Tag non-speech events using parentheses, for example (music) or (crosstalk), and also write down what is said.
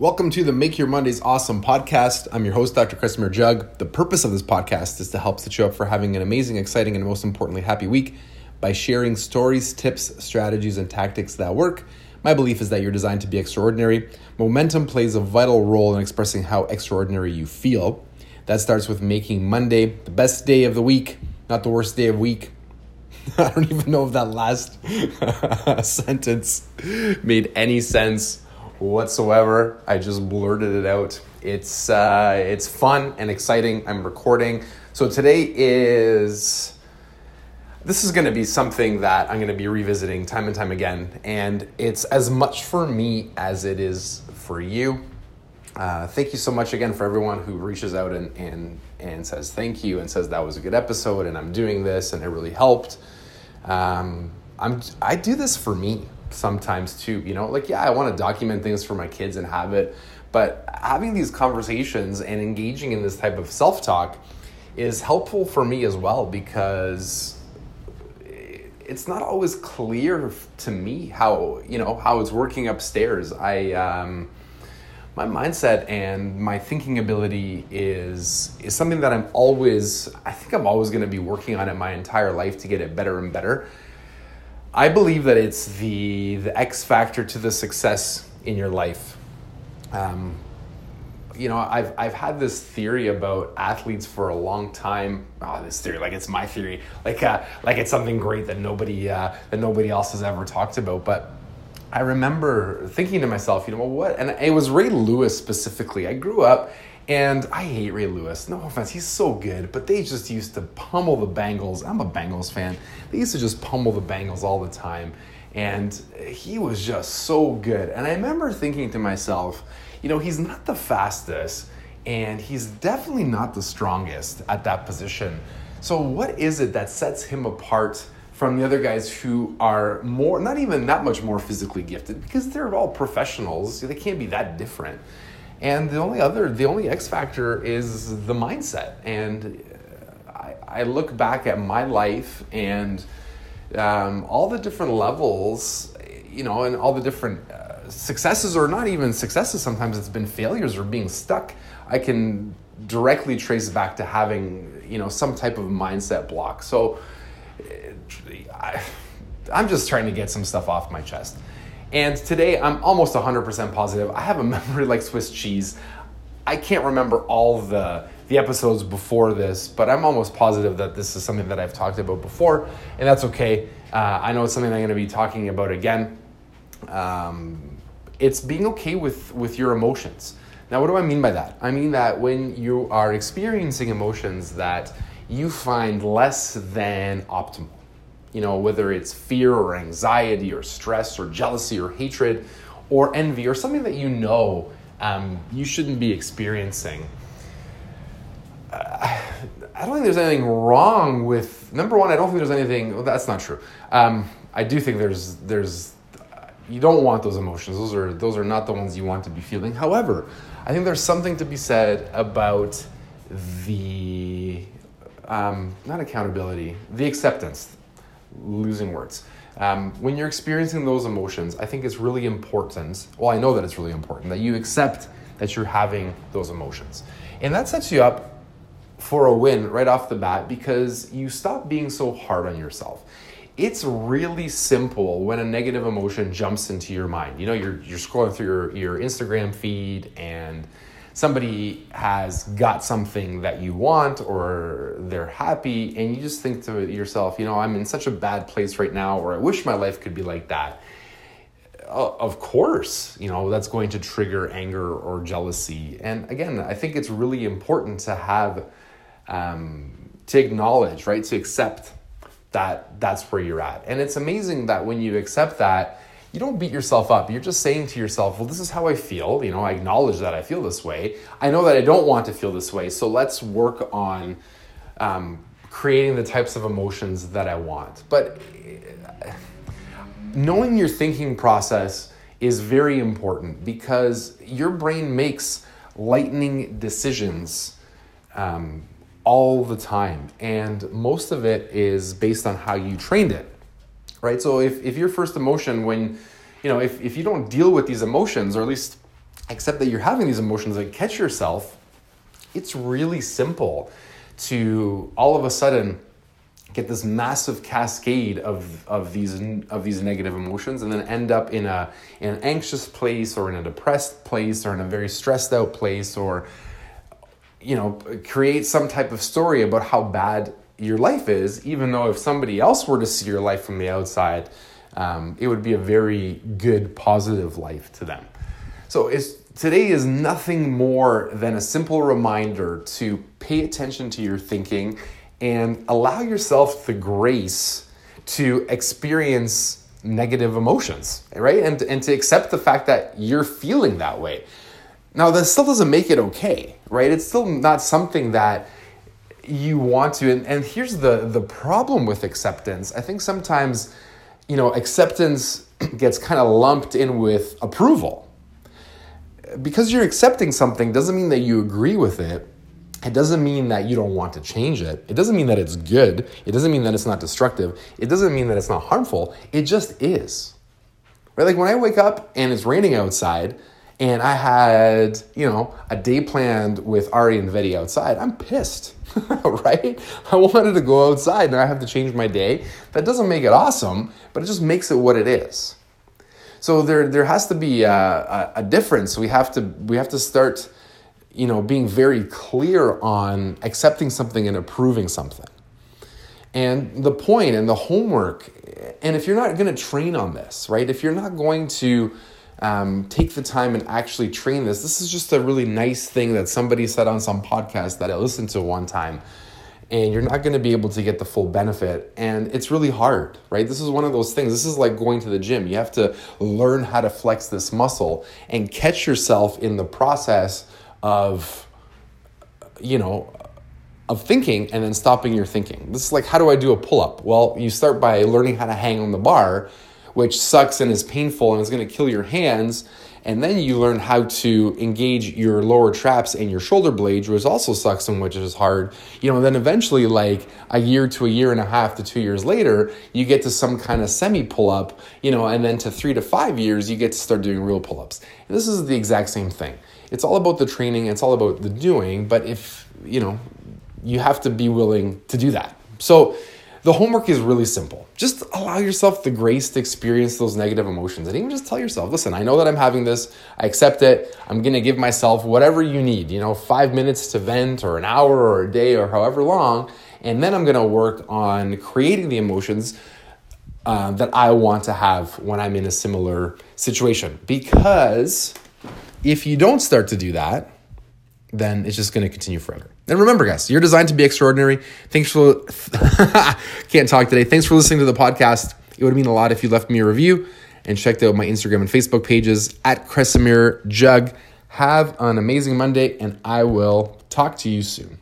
Welcome to the Make Your Mondays Awesome podcast. I'm your host, Dr. Christopher Jug. The purpose of this podcast is to help set you up for having an amazing, exciting, and most importantly, happy week by sharing stories, tips, strategies, and tactics that work. My belief is that you're designed to be extraordinary. Momentum plays a vital role in expressing how extraordinary you feel. That starts with making Monday the best day of the week, not the worst day of week. (laughs) I don't even know if that last (laughs) sentence made any sense whatsoever. I just blurted it out. It's uh, it's fun and exciting. I'm recording. So today is this is going to be something that I'm going to be revisiting time and time again, and it's as much for me as it is for you. Uh, thank you so much again for everyone who reaches out and, and and says thank you and says that was a good episode and I'm doing this and it really helped. Um, I'm I do this for me sometimes too. You know, like yeah, I want to document things for my kids and have it, but having these conversations and engaging in this type of self talk is helpful for me as well because it's not always clear to me how you know how it's working upstairs. I um, my mindset and my thinking ability is is something that I'm always I think I'm always going to be working on it my entire life to get it better and better. I believe that it's the the X factor to the success in your life. Um, you know, I've I've had this theory about athletes for a long time. Oh, this theory, like it's my theory, like uh, like it's something great that nobody uh, that nobody else has ever talked about. But I remember thinking to myself, you know, well, what? And it was Ray Lewis specifically. I grew up and I hate Ray Lewis. No offense, he's so good, but they just used to pummel the Bengals. I'm a Bengals fan. They used to just pummel the Bengals all the time. And he was just so good. And I remember thinking to myself, you know, he's not the fastest and he's definitely not the strongest at that position. So, what is it that sets him apart from the other guys who are more, not even that much more physically gifted because they're all professionals? They can't be that different. And the only other, the only X factor is the mindset. And I, I look back at my life and um, all the different levels, you know, and all the different uh, successes or not even successes. Sometimes it's been failures or being stuck. I can directly trace back to having, you know, some type of mindset block. So I, I'm just trying to get some stuff off my chest. And today I'm almost 100% positive. I have a (laughs) memory like Swiss cheese. I can't remember all the the episodes before this, but I'm almost positive that this is something that I've talked about before, and that's okay. Uh, I know it's something I'm going to be talking about again. Um, it's being okay with with your emotions. Now, what do I mean by that? I mean that when you are experiencing emotions that you find less than optimal, you know, whether it's fear or anxiety or stress or jealousy or hatred or envy or something that you know um, you shouldn't be experiencing. Uh, I don't think there's anything wrong with number one. I don't think there's anything. Well, that's not true. Um, I do think there's there's you don't want those emotions. Those are those are not the ones you want to be feeling. However, I think there's something to be said about the um, not accountability, the acceptance. Losing words. Um, when you're experiencing those emotions, I think it's really important. Well, I know that it's really important that you accept that you're having those emotions, and that sets you up for a win right off the bat because you stop being so hard on yourself. It's really simple when a negative emotion jumps into your mind. You know, you're, you're scrolling through your, your Instagram feed and somebody has got something that you want or they're happy and you just think to yourself, you know, I'm in such a bad place right now or I wish my life could be like that. Of course, you know, that's going to trigger anger or jealousy. And again, I think it's really important to have um, to acknowledge, right? To accept that that's where you're at. And it's amazing that when you accept that, you don't beat yourself up. You're just saying to yourself, well, this is how I feel. You know, I acknowledge that I feel this way. I know that I don't want to feel this way. So let's work on um, creating the types of emotions that I want. But uh, knowing your thinking process is very important because your brain makes lightning decisions um, all the time. And most of it is based on how you trained it right? So if, if your first emotion when, you know, if, if you don't deal with these emotions, or at least accept that you're having these emotions, like catch yourself, it's really simple to all of a sudden get this massive cascade of, of these of these negative emotions and then end up in a in an anxious place or in a depressed place or in a very stressed out place or you know create some type of story about how bad your life is even though if somebody else were to see your life from the outside um, it would be a very good positive life to them so today is nothing more than a simple reminder to pay attention to your thinking and allow yourself the grace to experience negative emotions, right? And, and to accept the fact that you're feeling that way. Now, that still doesn't make it okay, right? It's still not something that you want to. And, and here's the, the problem with acceptance. I think sometimes, you know, acceptance (clears throat) gets kind of lumped in with approval. Because you're accepting something doesn't mean that you agree with it it doesn't mean that you don't want to change it. It doesn't mean that it's good. It doesn't mean that it's not destructive. It doesn't mean that it's not harmful. It just is. Right? Like when I wake up and it's raining outside and I had, you know, a day planned with Ari and Vetti outside, I'm pissed. (laughs) right? I wanted to go outside and I have to change my day. That doesn't make it awesome, but it just makes it what it is. So there, there has to be a, a, difference. We have to, we have to start you know, being very clear on accepting something and approving something. And the point and the homework, and if you're not going to train on this, right? If you're not going to um, take the time and actually train this, this is just a really nice thing that somebody said on some podcast that I listened to one time. And you're not going to be able to get the full benefit. And it's really hard, right? This is one of those things. This is like going to the gym. You have to learn how to flex this muscle and catch yourself in the process of, you know, of thinking and then stopping your thinking. This is like, how do I do a pull up? Well, you start by learning how to hang on the bar, which sucks and is painful and is going to kill your hands. And then you learn how to engage your lower traps and your shoulder blades, which also sucks and which is hard. You know, then eventually, like a year to a year and a half to two years later, you get to some kind of semi pull up, you know, and then to three to five years, you get to start doing real pull ups. And this is the exact same thing it's all about the training, it's all about the doing, but if, you know, you have to be willing to do that. So the homework is really simple. Just allow yourself the grace to experience those negative emotions and even just tell yourself, listen, I know that I'm having this, I accept it, I'm gonna give myself whatever you need, you know, five minutes to vent or an hour or a day or however long, and then I'm gonna work on creating the emotions uh, that I want to have when I'm in a similar situation. Because if you don't start to do that, then it's just going to continue forever. And remember, guys, you're designed to be extraordinary. Thanks for (laughs) can't talk today. Thanks for listening to the podcast. It would mean a lot if you left me a review and checked out my Instagram and Facebook pages at Kresimir Jug. Have an amazing Monday, and I will talk to you soon.